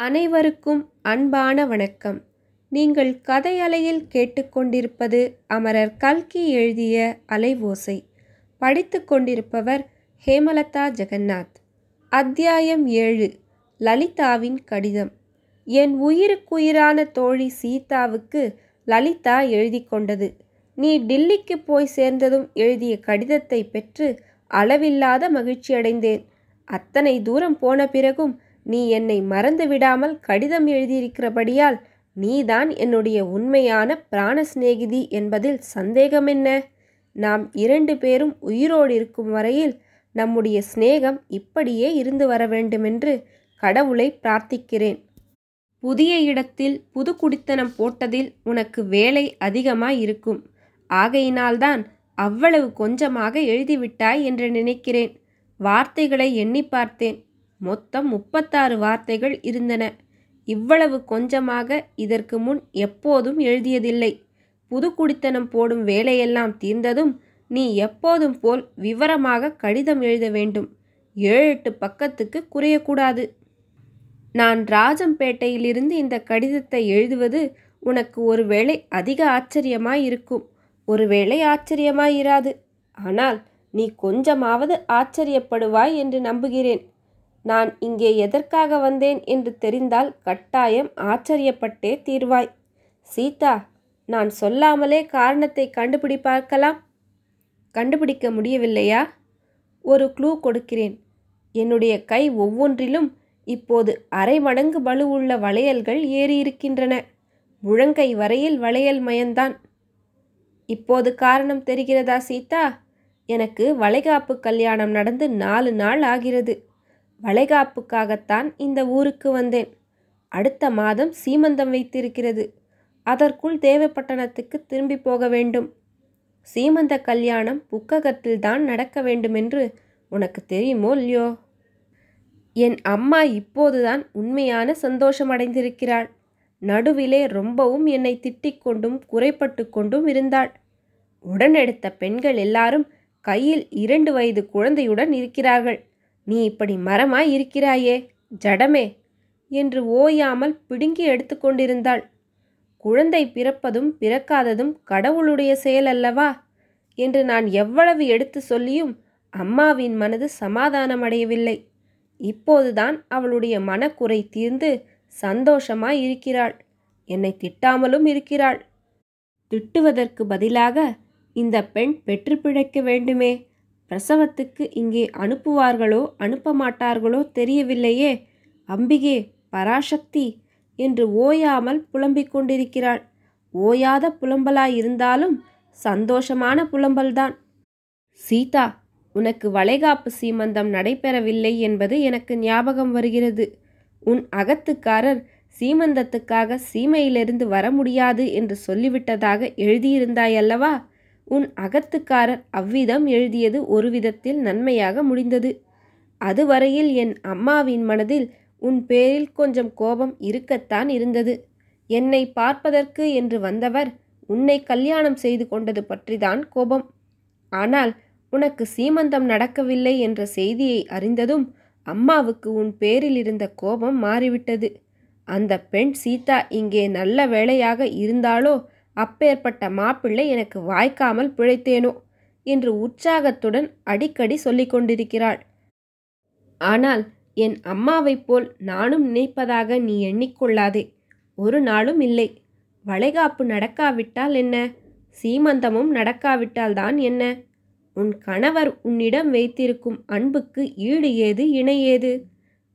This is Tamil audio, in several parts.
அனைவருக்கும் அன்பான வணக்கம். நீங்கள் கதை அலையில் கேட்டுக்கொண்டிருப்பது அமரர் கல்கி எழுதிய அலைவோசை. படித்துக் கொண்டிருப்பவர் ஹேமலதா ஜெகநாத். அத்தியாயம் ஏழு. லலிதாவின் கடிதம். என் உயிருக்குயிரான தோழி சீதாவுக்கு லலிதா எழுதி கொண்டது. நீ டில்லிக்கு போய் சேர்ந்ததும் எழுதிய கடிதத்தை பெற்று அளவில்லாத மகிழ்ச்சியடைந்தேன். அத்தனை தூரம் போன பிறகும் நீ என்னை மறந்து விடாமல் கடிதம் எழுதியிருக்கிறபடியால் நீதான் என்னுடைய உண்மையான பிராண சிநேகிதி என்பதில் சந்தேகமென்ன நாம் இரண்டு பேரும் உயிரோடு இருக்கும் வரையில் நம்முடைய சிநேகம் இப்படியே இருந்து வர வேண்டுமென்று கடவுளை பிரார்த்திக்கிறேன். புதிய இடத்தில் புது குடித்தனம் போட்டதில் உனக்கு வேலை அதிகமாய் இருக்கும். ஆகையினால்தான் அவ்வளவு கொஞ்சமாக எழுதிவிட்டாய் என்று நினைக்கிறேன். வார்த்தைகளை எண்ணி பார்த்தேன். மொத்தம் முப்பத்தாறு வார்த்தைகள் இருந்தன. இவ்வளவு கொஞ்சமாக இதற்கு முன் எப்போதும் எழுதியதில்லை. புது குடித்தனம் போடும் வேலையெல்லாம் தீர்ந்ததும் நீ எப்போதும் போல் விவரமாக கடிதம் எழுத வேண்டும். ஏழு எட்டு பக்கத்துக்கு குறையக்கூடாது. நான் ராஜம்பேட்டையிலிருந்து இந்த கடிதத்தை எழுதுவது உனக்கு ஒருவேளை அதிக ஆச்சரியமாய் இருக்கும் ஒருவேளை ஆச்சரியமாயிராது. ஆனால் நீ கொஞ்சமாவது ஆச்சரியப்படுவாய் என்று நம்புகிறேன். நான் இங்கே எதற்காக வந்தேன் என்று தெரிந்தால் கட்டாயம் ஆச்சரியப்பட்டே தீர்வாய். சீதா நான் சொல்லாமலே காரணத்தை கண்டுபிடி பார்க்கலாம் கண்டுபிடிக்க முடியவில்லையா? ஒரு க்ளூ கொடுக்கிறேன். என்னுடைய கை ஒவ்வொன்றிலும் இப்போது அரை மடங்கு பலுவுள்ள வளையல்கள் ஏறியிருக்கின்றன. முழங்கை வரையில் வளையல் மயந்தான். இப்போது காரணம் தெரிகிறதா சீதா? எனக்கு வளைகாப்பு கல்யாணம் நடந்து நாலு நாள் ஆகிறது. வளைகாப்புக்காகத்தான் இந்த ஊருக்கு வந்தேன். அடுத்த மாதம் சீமந்தம் வைத்திருக்கிறது. அதற்குள் தேவப்பட்டணத்துக்கு திரும்பி போக வேண்டும். சீமந்த கல்யாணம் புக்ககத்தில்தான் நடக்க வேண்டுமென்று உனக்கு தெரியுமோ இல்லையோ? என் அம்மா இப்போதுதான் உண்மையான சந்தோஷமடைந்திருக்கிறாள். நடுவிலே ரொம்பவும் என்னை திட்டிக் கொண்டும் குறைப்பட்டு கொண்டும் இருந்தாள். உடனெடுத்த பெண்கள் எல்லாரும் கையில் இரண்டு வயது குழந்தையுடன் இருக்கிறார்கள். நீ இப்படி மரமாய் இருக்கிறாயே ஜடமே என்று ஓயாமல் பிடுங்கி எடுத்துக்கொண்டிருந்தாள் குழந்தை பிறப்பதும் பிறக்காததும் கடவுளுடைய செயல் அல்லவா? என்று நான் எவ்வளவு எடுத்து சொல்லியும் அம்மாவின் மனது சமாதானமடையவில்லை. இப்போதுதான் அவளுடைய மனக்குறை தீர்ந்து சந்தோஷமாய் இருக்கிறாள். என்னை திட்டாமலும் இருக்கிறாள். திட்டுவதற்கு பதிலாக இந்த பெண் பெற்று பிழைக்க வேண்டுமே பிரசவத்துக்கு இங்கே அனுப்புவார்களோ அனுப்ப மாட்டார்களோ தெரியவில்லையே. அம்பிகே பராசக்தி! என்று ஓயாமல் புலம்பிக் கொண்டிருக்கிறாள். ஓயாத புலம்பலாயிருந்தாலும் சந்தோஷமான புலம்பல்தான். சீதா உனக்கு வளைகாப்பு சீமந்தம் நடைபெறவில்லை என்பது எனக்கு ஞாபகம் வருகிறது. உன் அகத்துக்காரர் சீமந்தத்துக்காக சீமையிலிருந்து வர முடியாது என்று சொல்லிவிட்டதாக எழுதியிருந்தாயல்லவா? உன் அகத்துக்காரர் அவ்விதம் எழுதியது ஒரு விதத்தில் நன்மையாக முடிந்தது. அதுவரையில் என் அம்மாவின் மனதில் உன் பேரில் கொஞ்சம் கோபம் இருக்கத்தான் இருந்தது. என்னை பார்ப்பதற்கு என்று வந்தவர் உன்னை கல்யாணம் செய்து கொண்டது பற்றிதான் கோபம். ஆனால் உனக்கு சீமந்தம் நடக்கவில்லை என்ற செய்தியை அறிந்ததும் அம்மாவுக்கு உன் பேரில் இருந்த கோபம் மாறிவிட்டது. அந்த பெண் சீதா இங்கே நல்ல வேளையாக இருந்தாலோ அப்பேற்பட்ட மாப்பிள்ளை எனக்கு வாய்க்காமல் பிழைத்தேனோ என்று உற்சாகத்துடன் அடிக்கடி சொல்லிக் கொண்டிருக்கிறாள். ஆனால் என் அம்மாவைப் போல் நானும் நினைப்பதாக நீ எண்ணிக்கொள்ளாதே. ஒரு நாளும் இல்லை. வளைகாப்பு நடக்காவிட்டால் என்ன? சீமந்தமும் நடக்காவிட்டால்தான் என்ன? உன் கணவர் உன்னிடம் வைத்திருக்கும் அன்புக்கு ஈடு ஏது இணை ஏது?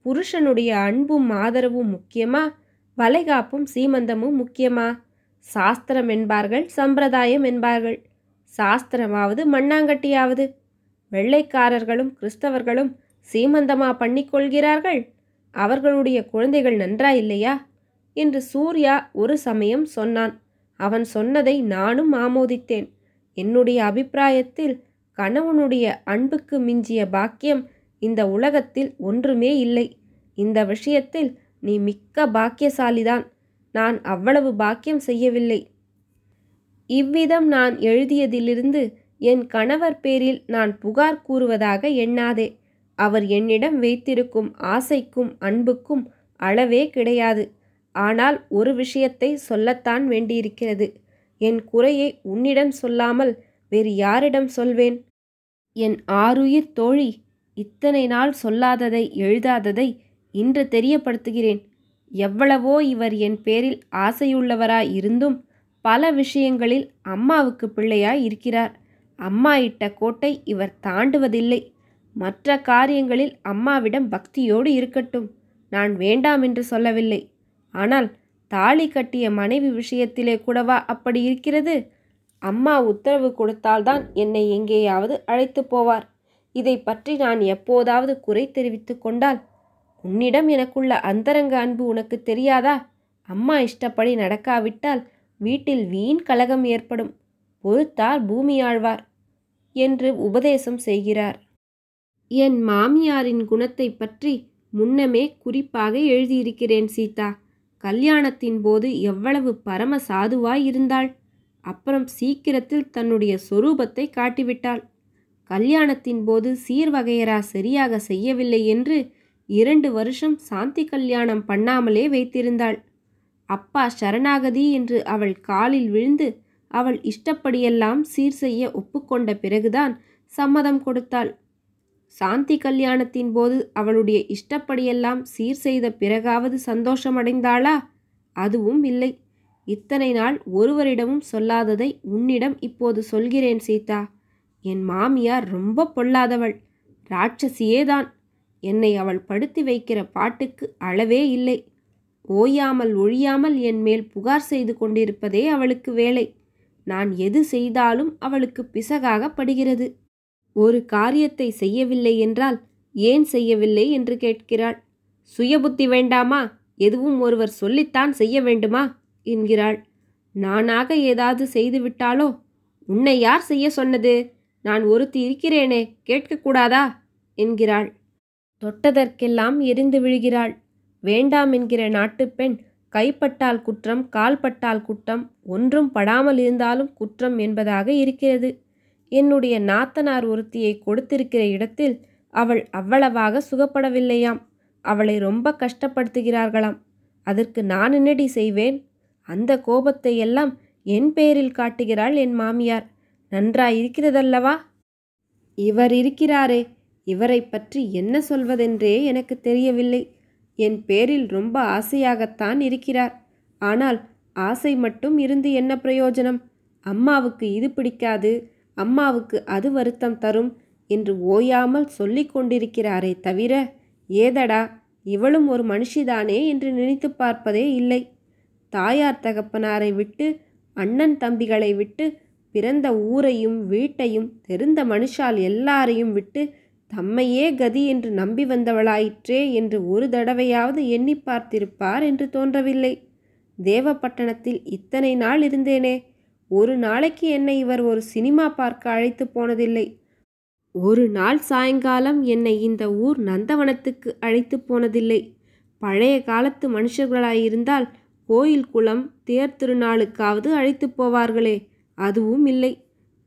புருஷனுடைய அன்பும் ஆதரவும் முக்கியமா? வளைகாப்பும் சீமந்தமும் முக்கியமா? சாஸ்திரம் என்பார்கள் சம்பிரதாயம் என்பார்கள். சாஸ்திரமாவது மண்ணாங்கட்டியாவது. வெள்ளைக்காரர்களும் கிறிஸ்தவர்களும் சீமந்தமா பண்ணிக்கொள்கிறார்கள் அவர்களுடைய குழந்தைகள் நன்றா இல்லையா? என்று சூர்யா ஒரு சமயம் சொன்னான். அவன் சொன்னதை நானும் ஆமோதித்தேன். என்னுடைய அபிப்பிராயத்தில் கணவனுடைய அன்புக்கு மிஞ்சிய பாக்கியம் இந்த உலகத்தில் ஒன்றுமே இல்லை. இந்த விஷயத்தில் நீ மிக்க பாக்கியசாலிதான். நான் அவ்வளவு பாக்கியம் செய்யவில்லை. இவ்விதம் நான் எழுதியதிலிருந்து என் கணவர் பேரில் நான் புகார் கூறுவதாக எண்ணாதே. அவர் என்னிடம் வைத்திருக்கும் ஆசைக்கும் அன்புக்கும் அளவே கிடையாது. ஆனால் ஒரு விஷயத்தை சொல்லத்தான் வேண்டியிருக்கிறது. என் குறையை உன்னிடம் சொல்லாமல் வேறு யாரிடம் சொல்வேன்? என் ஆருயிர் தோழி இத்தனை நாள் சொல்லாததை எழுதாததை இன்று தெரியப்படுத்துகிறேன். எவ்வளவோ இவர் என் பேரில் ஆசையுள்ளவராய் இருந்தும் பல விஷயங்களில் அம்மாவுக்கு பிள்ளையாய் இருக்கிறார். அம்மா இட்ட கோட்டை இவர் தாண்டுவதில்லை. மற்ற காரியங்களில் அம்மாவிடம் பக்தியோடு இருக்கட்டும். நான் வேண்டாம் என்று சொல்லவில்லை. ஆனால் தாலி கட்டிய மனைவி விஷயத்திலே கூடவா அப்படி இருக்கிறது? அம்மா உத்தரவு கொடுத்தால்தான் என்னை எங்கேயாவது அழைத்து போவார். இதை பற்றி நான் எப்போதாவது குறை தெரிவித்து கொண்டால் உன்னிடம் எனக்குள்ள அந்தரங்க அன்பு உனக்கு தெரியாதா? அம்மா இஷ்டப்படி நடக்காவிட்டால் வீட்டில் வீண் கலகம் ஏற்படும். பொறுத்தார் பூமியாழ்வார் என்று உபதேசம் செய்கிறார். என் மாமியாரின் குணத்தை பற்றி முன்னமே குறிப்பாக எழுதியிருக்கிறேன் சீதா. கல்யாணத்தின் போது எவ்வளவு பரம சாதுவாய் இருந்தாள். அப்புறம் சீக்கிரத்தில் தன்னுடைய சொரூபத்தை காட்டிவிட்டாள். கல்யாணத்தின் போது சீர்வகையரா சரியாக செய்யவில்லை என்று இரண்டு வருஷம் சாந்தி கல்யாணம் பண்ணாமலே வைத்திருந்தாள். அப்பா சரணாகதி என்று அவள் காலில் விழுந்து அவள் இஷ்டப்படியெல்லாம் சீர் செய்ய ஒப்புக்கொண்ட பிறகுதான் சம்மதம் கொடுத்தாள். சாந்தி கல்யாணத்தின் போது அவளுடைய இஷ்டப்படியெல்லாம் சீர் செய்த பிறகாவது சந்தோஷமடைந்தாளா? அதுவும் இல்லை. இத்தனை நாள் ஒருவரிடமும் சொல்லாததை உன்னிடம் இப்போது சொல்கிறேன் சீதா. என் மாமியார் ரொம்ப பொல்லாதவள். ராட்சசியேதான். என்னை அவள் படுத்தி வைக்கிற பாட்டுக்கு அளவே இல்லை. ஓயாமல் ஒழியாமல் என் மேல் புகார் செய்து கொண்டிருப்பதே அவளுக்கு வேலை. நான் எது செய்தாலும் அவளுக்கு பிசகாக படுகிறது. ஒரு காரியத்தை செய்யவில்லை என்றால் ஏன் செய்யவில்லை என்று கேட்கிறாள். சுயபுத்தி வேண்டாமா? எதுவும் ஒருவர் சொல்லித்தான் செய்ய வேண்டுமா? என்கிறாள். நானாக ஏதாவது செய்துவிட்டாலோ? உன்னை யார் செய்ய சொன்னது? நான் ஒருத்தி இருக்கிறேனே கேட்கக்கூடாதா? என்கிறாள். தொட்டதற்கெல்லாம் எரிந்து விழுகிறாள். வேண்டாம் என்கிற நாட்டுப்பெண் கைப்பட்டால் குற்றம் கால்பட்டால் குற்றம் ஒன்றும் படாமல் இருந்தாலும் குற்றம் என்பதாக இருக்கிறது. என்னுடைய நாத்தனார் ஒருத்தியை கொடுத்திருக்கிற இடத்தில் அவள் அவ்வளவாக சுகப்படவில்லையாம். அவளை ரொம்ப கஷ்டப்படுத்துகிறார்களாம். அதற்கு நான் என்னடி செய்வேன்? அந்த கோபத்தை எல்லாம் என் பேரில் காட்டுகிறாள் என் மாமியார். நன்றாயிருக்கிறதல்லவா? இவர் இருக்கிறாரே. இவரை பற்றி என்ன சொல்வதென்றே எனக்கு தெரியவில்லை. என் பேரில் ரொம்ப ஆசையாகத்தான் இருக்கிறார். ஆனால் ஆசை மட்டும் இருந்து என்ன பிரயோஜனம்? அம்மாவுக்கு இது பிடிக்காது அம்மாவுக்கு அது வருத்தம் தரும் என்று ஓயாமல் சொல்லிக் கொண்டிருக்கிறாரே தவிர ஏதடா இவளும் ஒரு மனுஷிதானே என்று நினைத்து பார்ப்பதே இல்லை. தாயார் தகப்பனாரை விட்டு அண்ணன் தம்பிகளை விட்டு பிறந்த ஊரையும் வீட்டையும் தெரிந்த மனுஷால் எல்லாரையும் விட்டு தம்மையே கதி என்று நம்பி வந்தவளாயிற்றே என்று ஒரு தடவையாவது எண்ணி பார்த்திருப்பார் என்று தோன்றவில்லை. தேவப்பட்டணத்தில் இத்தனை நாள் இருந்தேனே ஒரு நாளைக்கு என்னை இவர் ஒரு சினிமா பார்க்க அழைத்து போனதில்லை. ஒரு நாள் சாயங்காலம் என்னை இந்த ஊர் நந்தவனத்துக்கு அழைத்து போனதில்லை. பழைய காலத்து மனுஷர்களாயிருந்தால் கோயில் குளம் தேர் திருநாளுக்காவது அழைத்து போவார்களே அதுவும் இல்லை.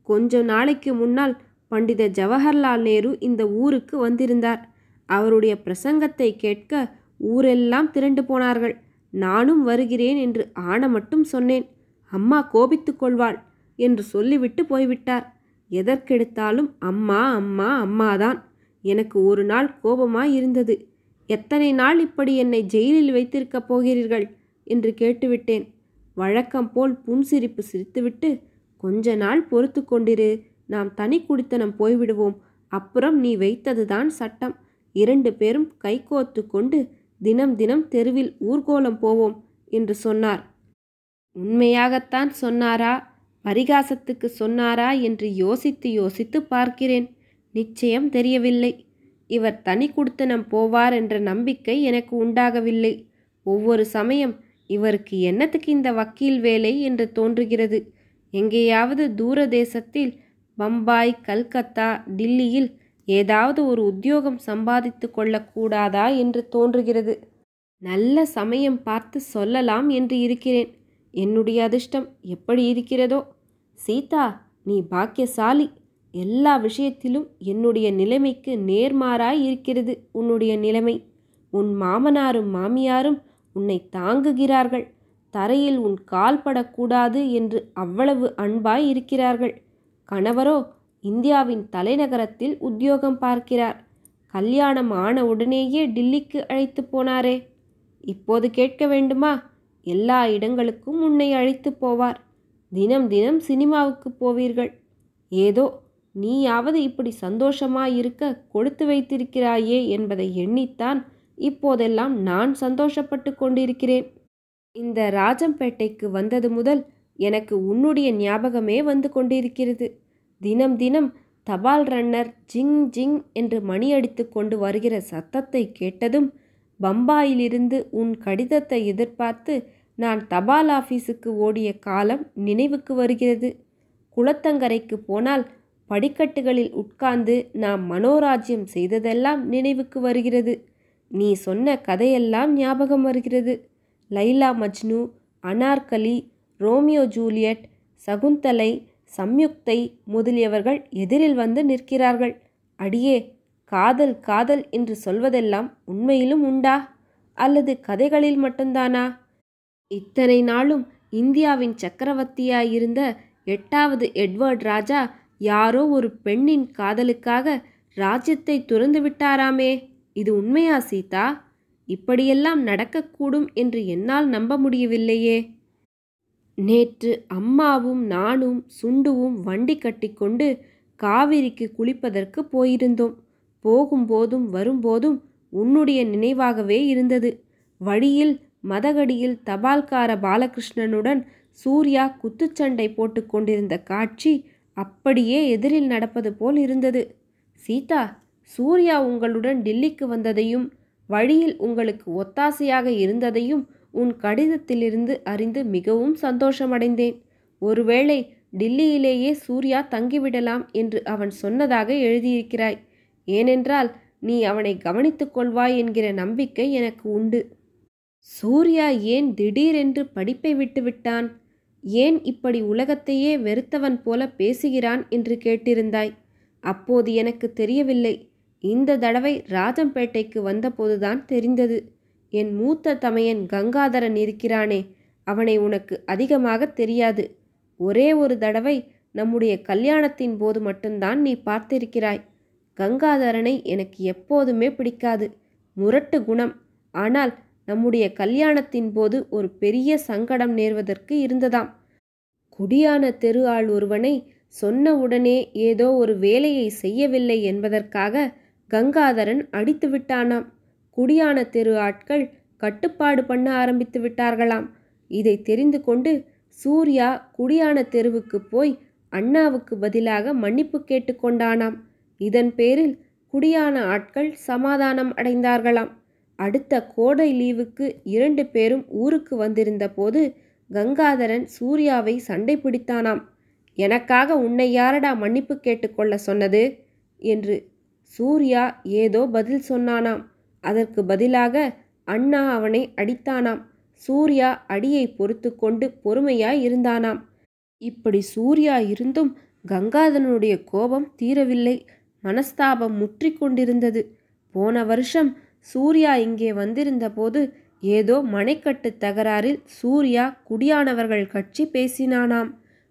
கொஞ்ச நாளைக்கு முன்னால் பண்டித ஜவஹர்லால் நேரு இந்த ஊருக்கு வந்திருந்தார். அவருடைய பிரசங்கத்தை கேட்க ஊரெல்லாம் திரண்டு போனார்கள். நானும் வருகிறேன் என்று ஆன மட்டும் சொன்னேன். அம்மா கோபித்து கொள்வாள் என்று சொல்லிவிட்டு போய்விட்டார். எதற்கெடுத்தாலும் அம்மா அம்மா அம்மாதான். எனக்கு ஒரு நாள் கோபமாய் இருந்தது. எத்தனை நாள் இப்படி என்னை ஜெயிலில் வைத்திருக்கப் போகிறீர்கள்? என்று கேட்டுவிட்டேன். வழக்கம் போல் புன்சிரிப்பு சிரித்துவிட்டு கொஞ்ச நாள் பொறுத்து கொண்டிரு. நாம் தனி குடித்தனம் போய்விடுவோம். அப்புறம் நீ வைத்ததுதான் சட்டம். இரண்டு பேரும் கைகோத்து கொண்டு தினம் தினம் தெருவில் ஊர்கோலம் போவோம் என்று சொன்னார். உண்மையாகத்தான் சொன்னாரா? பரிகாசத்துக்கு சொன்னாரா என்று யோசித்து யோசித்து பார்க்கிறேன். நிச்சயம் தெரியவில்லை. இவர் தனி குடுத்தனம் போவார் என்ற நம்பிக்கை எனக்கு உண்டாகவில்லை. ஒவ்வொரு சமயம் இவருக்கு என்னத்துக்கு இந்த வக்கீல் வேலை என்று தோன்றுகிறது. எங்கேயாவது தூர தேசத்தில் பம்பாய் கல்கத்தா டில்லியில் ஏதாவது ஒரு உத்தியோகம் சம்பாதித்து கொள்ளக்கூடாதா என்று தோன்றுகிறது. நல்ல சமயம் பார்த்து சொல்லலாம் என்று இருக்கிறேன். என்னுடைய அதிர்ஷ்டம் எப்படி இருக்கிறதோ? சீதா நீ பாக்கியசாலி. எல்லா விஷயத்திலும் என்னுடைய நிலைமைக்கு நேர்மாறாய் இருக்கிறது உன்னுடைய நிலைமை. உன் மாமனாரும் மாமியாரும் உன்னை தாங்குகிறார்கள். தரையில் உன் கால் படக்கூடாது என்று அவ்வளவு அன்பாய் இருக்கிறார்கள். கணவரோ இந்தியாவின் தலைநகரத்தில் உத்தியோகம் பார்க்கிறார். கல்யாணம் ஆன உடனேயே டில்லிக்கு அழைத்து போனாரே. இப்போது கேட்க வேண்டுமா? எல்லா இடங்களுக்கும் உன்னை அழைத்து போவார். தினம் தினம் சினிமாவுக்கு போவீர்கள். ஏதோ நீயாவது இப்படி சந்தோஷமாயிருக்க கொடுத்து வைத்திருக்கிறாயே என்பதை எண்ணித்தான் இப்போதெல்லாம் நான் சந்தோஷப்பட்டு கொண்டிருக்கிறேன். இந்த ராஜம்பேட்டைக்கு வந்தது முதல் எனக்கு உன்னுடைய ஞாபகமே வந்து கொண்டிருக்கிறது. தினம் தினம் தபால் ரன்னர் ஜிங் ஜிங் என்று மணியடித்து கொண்டு வருகிற சத்தத்தை கேட்டதும் பம்பாயிலிருந்து உன் கடிதத்தை எதிர்பார்த்து நான் தபால் ஆஃபீஸுக்கு ஓடிய காலம் நினைவுக்கு வருகிறது. குளத்தங்கரைக்கு போனால் படிக்கட்டுகளில் உட்கார்ந்து நாம் மனோராஜ்யம் செய்ததெல்லாம் நினைவுக்கு வருகிறது. நீ சொன்ன கதையெல்லாம் ஞாபகம் வருகிறது. லைலா மஜ்னு அனார்கலி ரோமியோ ஜூலியட் சகுந்தலை சம்யுக்தை முதலியவர்கள் எதிரில் வந்து நிற்கிறார்கள். அடியே காதல் காதல் என்று சொல்வதெல்லாம் உண்மையிலும் உண்டா? அல்லது கதைகளில் மட்டும்தானா? இத்தனை நாளும் இந்தியாவின் சக்கரவர்த்தியாயிருந்த எட்டாவது எட்வர்ட் ராஜா யாரோ ஒரு பெண்ணின் காதலுக்காக ராஜ்யத்தை துறந்து விட்டாராமே. இது உண்மையா சீதா? இப்படியெல்லாம் நடக்கக்கூடும் என்று என்னால் நம்ப முடியவில்லையே. நேற்று அம்மாவும் நானும் சுண்டுவும் வண்டி கட்டிக்கொண்டு காவிரிக்கு குளிப்பதற்கு போயிருந்தோம். போகும்போதும் வரும்போதும் உன்னுடைய நினைவாகவே இருந்தது. வழியில் மதகடியில் தபால்கார பாலகிருஷ்ணனுடன் சூர்யா குத்துச்சண்டை போட்டு கொண்டிருந்த காட்சி அப்படியே எதிரில் நடப்பது போல் இருந்தது. சீதா சூர்யா உங்களுடன் டில்லிக்கு வந்ததையும் வழியில் உங்களுக்கு ஒத்தாசையாக இருந்ததையும் உன் கடிதத்திலிருந்து அறிந்து மிகவும் சந்தோஷமடைந்தேன். ஒருவேளை டில்லியிலேயே சூர்யா தங்கிவிடலாம் என்று அவன் சொன்னதாக எழுதியிருக்கிறாய். ஏனென்றால் நீ அவனை கவனித்துக் கொள்வாய் என்கிற நம்பிக்கை எனக்கு உண்டு. சூர்யா ஏன் திடீரென்று படிப்பை விட்டுவிட்டான் ஏன் இப்படி உலகத்தையே வெறுத்தவன் போல பேசுகிறான் என்று கேட்டிருந்தாய்? அப்போது எனக்கு தெரியவில்லை. இந்த தடவை ராஜம்பேட்டைக்கு வந்தபோதுதான் தெரிந்தது. என் மூத்த தமையன் கங்காதரன் இருக்கிறானே அவனை உனக்கு அதிகமாக தெரியாது. ஒரே ஒரு தடவை நம்முடைய கல்யாணத்தின் போது மட்டும்தான் நீ பார்த்திருக்கிறாய். கங்காதரனை எனக்கு எப்போதுமே பிடிக்காது. முரட்டு குணம். ஆனால் நம்முடைய கல்யாணத்தின் போது ஒரு பெரிய சங்கடம் நேர்வதற்கு இருந்ததாம். குடியான தெரு ஆள் ஒருவனை சொன்ன உடனே ஏதோ ஒரு வேலையை செய்யவில்லை என்பதற்காக கங்காதரன் அடித்து விட்டானாம் குடியான தெரு ஆட்கள் கட்டுப்பாடு பண்ண ஆரம்பித்து விட்டார்களாம். இதை தெரிந்து கொண்டு சூர்யா குடியான தெருவுக்கு போய் அண்ணாவுக்கு பதிலாக மன்னிப்பு கேட்டுக்கொண்டானாம் இதன் பேரில் குடியான ஆட்கள் சமாதானம் அடைந்தார்களாம். அடுத்த கோடை லீவுக்கு இரண்டு பேரும் ஊருக்கு வந்திருந்த போது கங்காதரன் சூர்யாவை சண்டை பிடித்தானாம். எனக்காக உன்னை யாரடா மன்னிப்பு கேட்டுக்கொள்ள சொன்னது? என்று சூர்யா ஏதோ பதில் சொன்னானாம். அதற்கு பதிலாக அண்ணா அவனை அடித்தானாம். சூர்யா அடியை பொறுத்து கொண்டு பொறுமையாய் இருந்தானாம். இப்படி சூர்யா இருந்தும் கங்காதரனுடைய கோபம் தீரவில்லை. மனஸ்தாபம் முற்றி கொண்டிருந்தது. போன வருஷம் சூர்யா இங்கே வந்திருந்த போது ஏதோ மனைக்கட்டு தகராறில் சூர்யா குடியானவர்கள் கட்சி பேசினானாம்.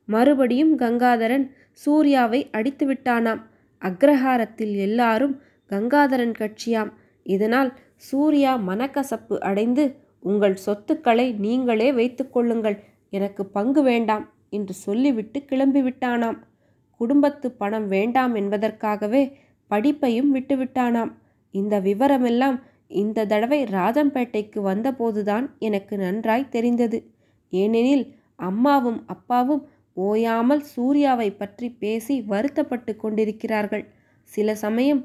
மறுபடியும் கங்காதரன் சூர்யாவை அடித்து விட்டானாம் அக்ரஹாரத்தில் எல்லாரும் கங்காதரன் கட்சியாம். இதனால் சூர்யா மனக்கசப்பு அடைந்து உங்கள் சொத்துக்களை நீங்களே வைத்துக்கொள்ளுங்கள் எனக்கு பங்கு வேண்டாம் என்று சொல்லிவிட்டு கிளம்பிவிட்டானாம். குடும்பத்து பணம் வேண்டாம் என்பதற்காகவே படிப்பையும் விட்டுவிட்டானாம். இந்த விவரமெல்லாம் இந்த தடவை ராஜம்பேட்டைக்கு வந்தபோதுதான் எனக்கு நன்றாய் தெரிந்தது. ஏனெனில் அம்மாவும் அப்பாவும் ஓயாமல் சூர்யாவை பற்றி பேசி வருத்தப்பட்டு கொண்டிருக்கிறார்கள். சில சமயம்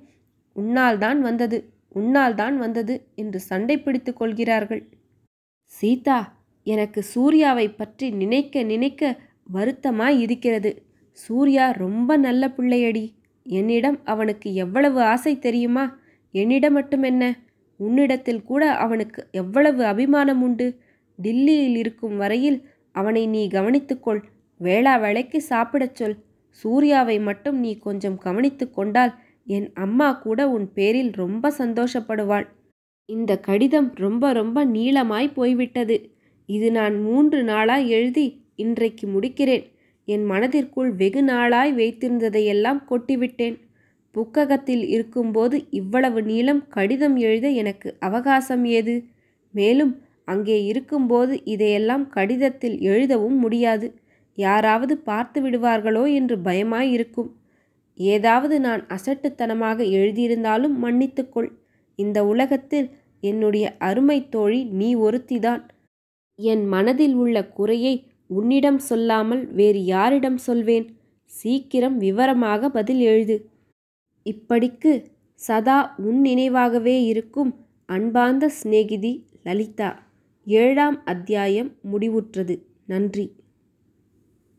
உன்னால் தான் வந்தது. உன்னால் தான் வந்தது என்று சண்டை பிடித்து கொள்கிறார்கள். சீதா எனக்கு சூர்யாவை பற்றி நினைக்க நினைக்க வருத்தமாய் இருக்கிறது சூர்யா ரொம்ப நல்ல பிள்ளையடி. என்னிடம் அவனுக்கு எவ்வளவு ஆசை தெரியுமா? என்னிடம் மட்டும் என்ன? உன்னிடத்தில் கூட அவனுக்கு எவ்வளவு அபிமானம் உண்டு? டில்லியில் இருக்கும் வரையில் அவனை நீ கவனித்துக்கொள். வேளா வேளைக்கு சாப்பிடச் சொல். சூர்யாவை மட்டும் நீ கொஞ்சம் கவனித்து கொண்டால் என் அம்மா கூட உன் பேரில் ரொம்ப சந்தோஷப்படுவாள். இந்த கடிதம் ரொம்ப ரொம்ப நீளமாய் போய்விட்டது. இது நான் மூன்று நாளாய் எழுதி இன்றைக்கு முடிக்கிறேன். என் மனதிற்குள் வெகு நாளாய் வைத்திருந்ததையெல்லாம் கொட்டிவிட்டேன். புக்ககத்தில் இருக்கும்போது இவ்வளவு நீளம் கடிதம் எழுத எனக்கு அவகாசம் ஏது? மேலும் அங்கே இருக்கும்போது இதையெல்லாம் கடிதத்தில் எழுதவும் முடியாது. யாராவது பார்த்து விடுவார்களோ என்று பயமாயிருக்கும். ஏதாவது நான் அசட்டுத்தனமாக எழுதியிருந்தாலும் மன்னித்துக்கொள். இந்த உலகத்தில் என்னுடைய அருமை தோழி நீ ஒருத்திதான். என் மனதில் உள்ள குறையை உன்னிடம் சொல்லாமல் வேறு யாரிடம் சொல்வேன்? சீக்கிரம் விவரமாக பதில் எழுது. இப்படிக்கு சதா உன் நினைவாகவே இருக்கும் அன்பார்ந்த சிநேகிதி லலிதா. ஏழாம் அத்தியாயம் முடிவுற்றது. நன்றி.